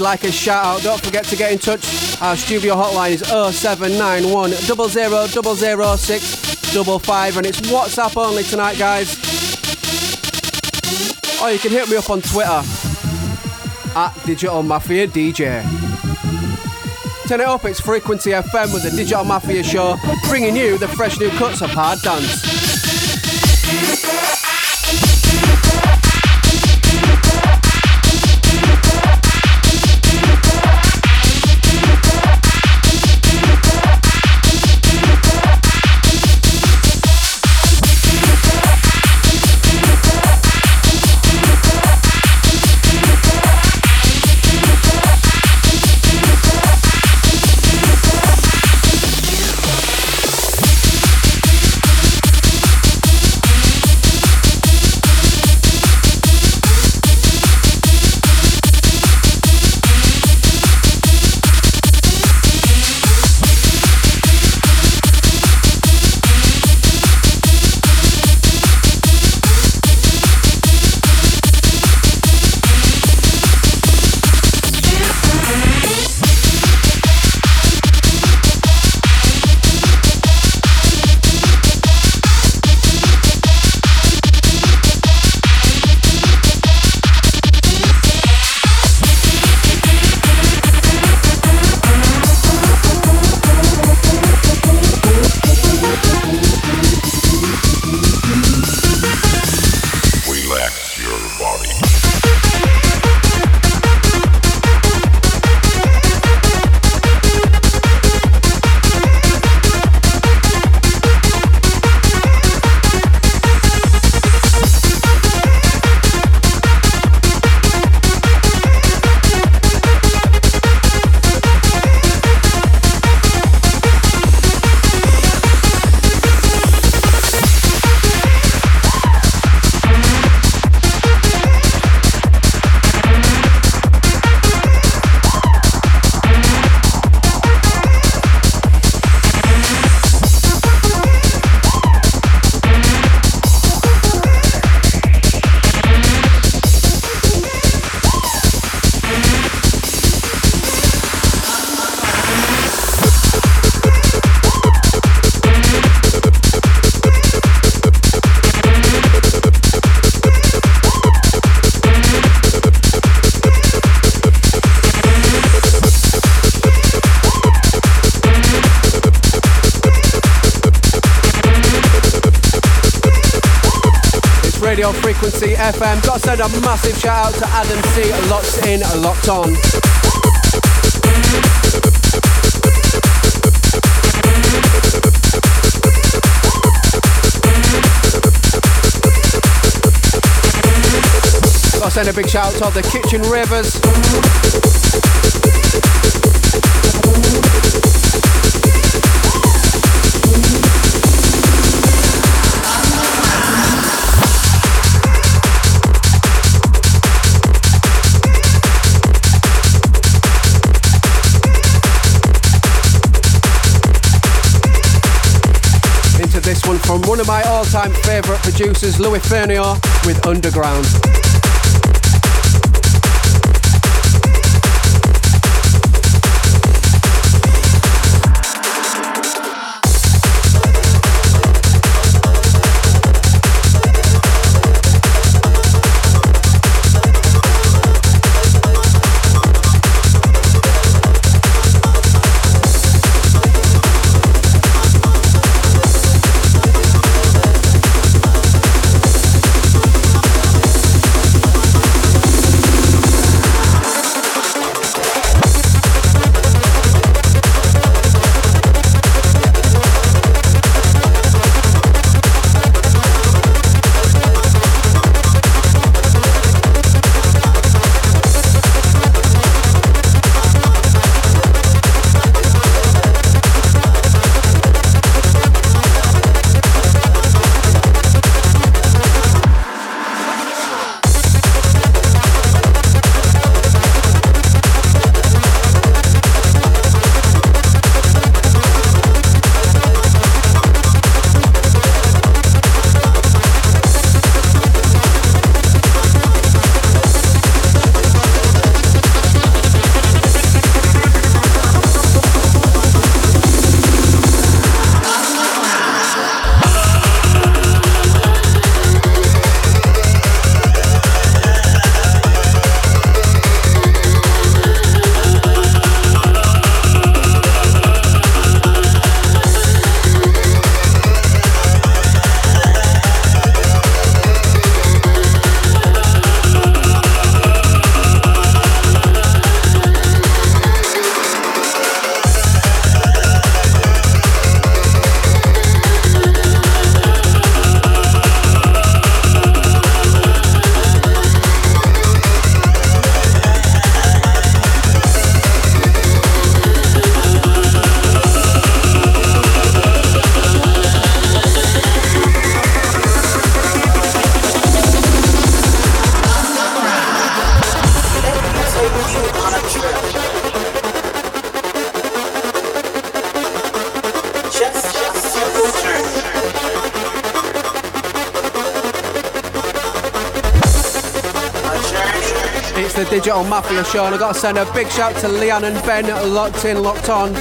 Like a shout out, don't forget to get in touch. Our studio hotline is 0791 000655 and it's WhatsApp only tonight, guys. Or you can hit me up on Twitter at Digital Mafia DJ. Turn it up, it's Frequency FM with the Digital Mafia Show, bringing you the fresh new cuts of hard dance. On. Got to send a big shout out to the Kitchen Rivers. One of my all-time favourite producers, Louis Fernio, with Underground. Digital Mafia and I've got to send a big shout to Leon and Ben, locked in, locked on.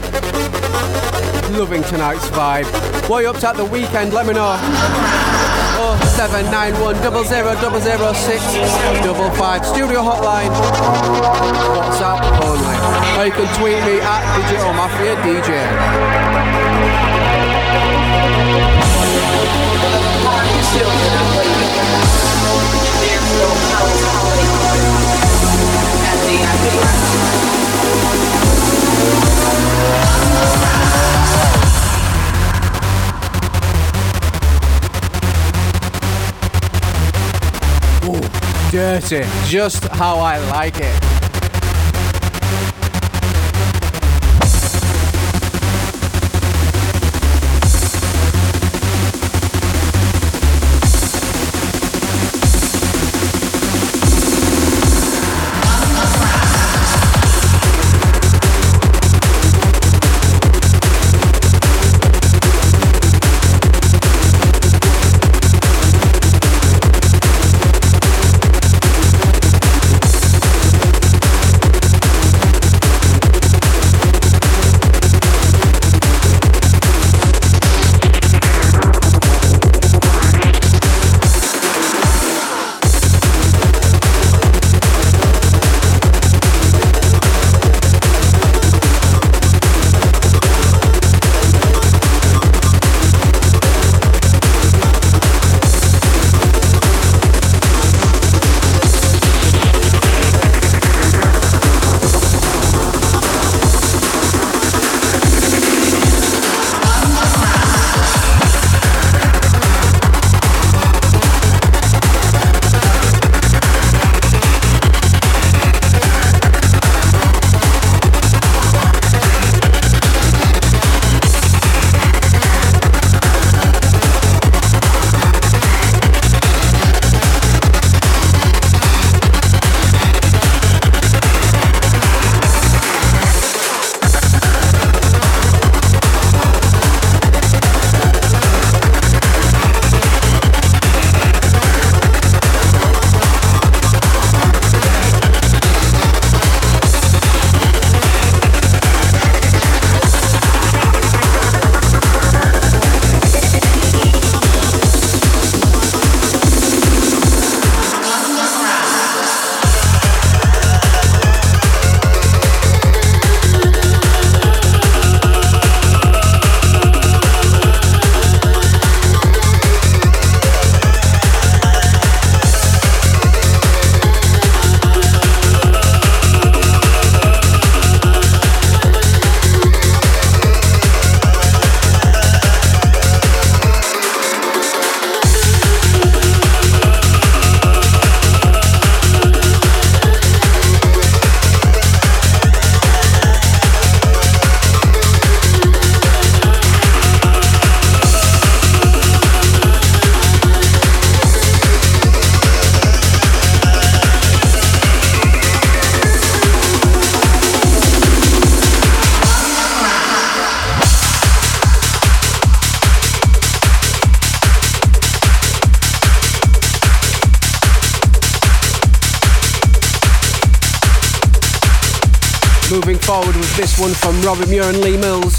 Loving tonight's vibe. What you up to at the weekend? Let me know. Oh, 0791 000655. Studio hotline. WhatsApp only. Or you can tweet me at Digital Mafia DJ. Dirty. Just how I like it. Robert Muir and Lee Mills.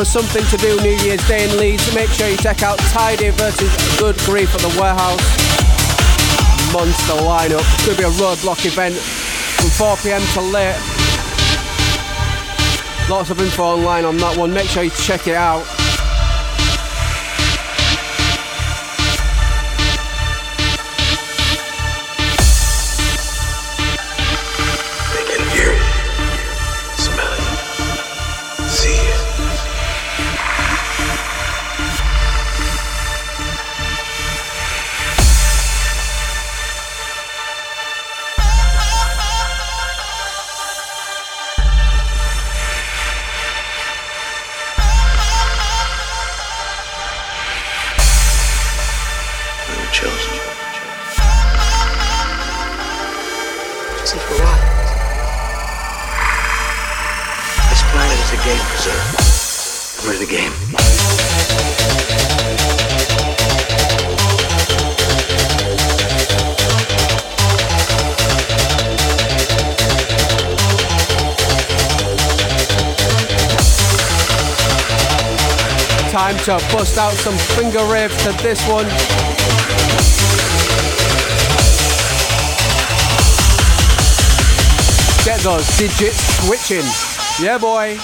For something to do New Year's Day in Leeds, make sure you check out Tidy versus Good Grief at the Warehouse. Monster lineup. Could be a roadblock event from 4 pm to late. Lots of info online on that one. Make sure you check it out. Out some finger rave to this one. Get those digits switching. Yeah, boy.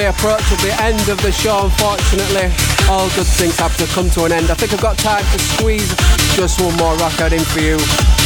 We approach the end of the show, unfortunately, all good things have to come to an end. I think I've got time to squeeze just one more record in for you.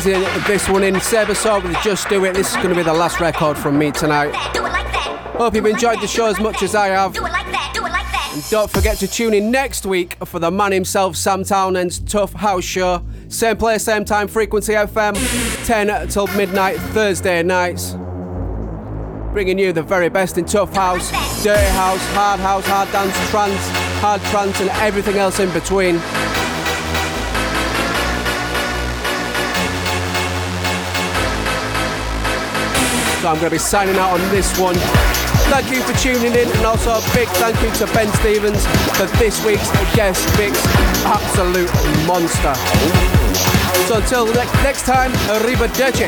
Squeezing this one in. Saw with Just Do It. This is going to be the last record from me tonight. Hope you've enjoyed the show as much as I have. And don't forget to tune in next week for the man himself, Sam Townend's Tough House Show. Same place, same time, Frequency FM, 10 till midnight, Thursday nights. Bringing you the very best in Tough House, Dirty House, Hard House, Hard Dance, Trance, Hard Trance, and everything else in between. So I'm going to be signing out on this one. Thank you for tuning in, and also a big thank you to Ben Stevens for this week's guest mix. Absolute monster. So until ne- next time, arrivederci.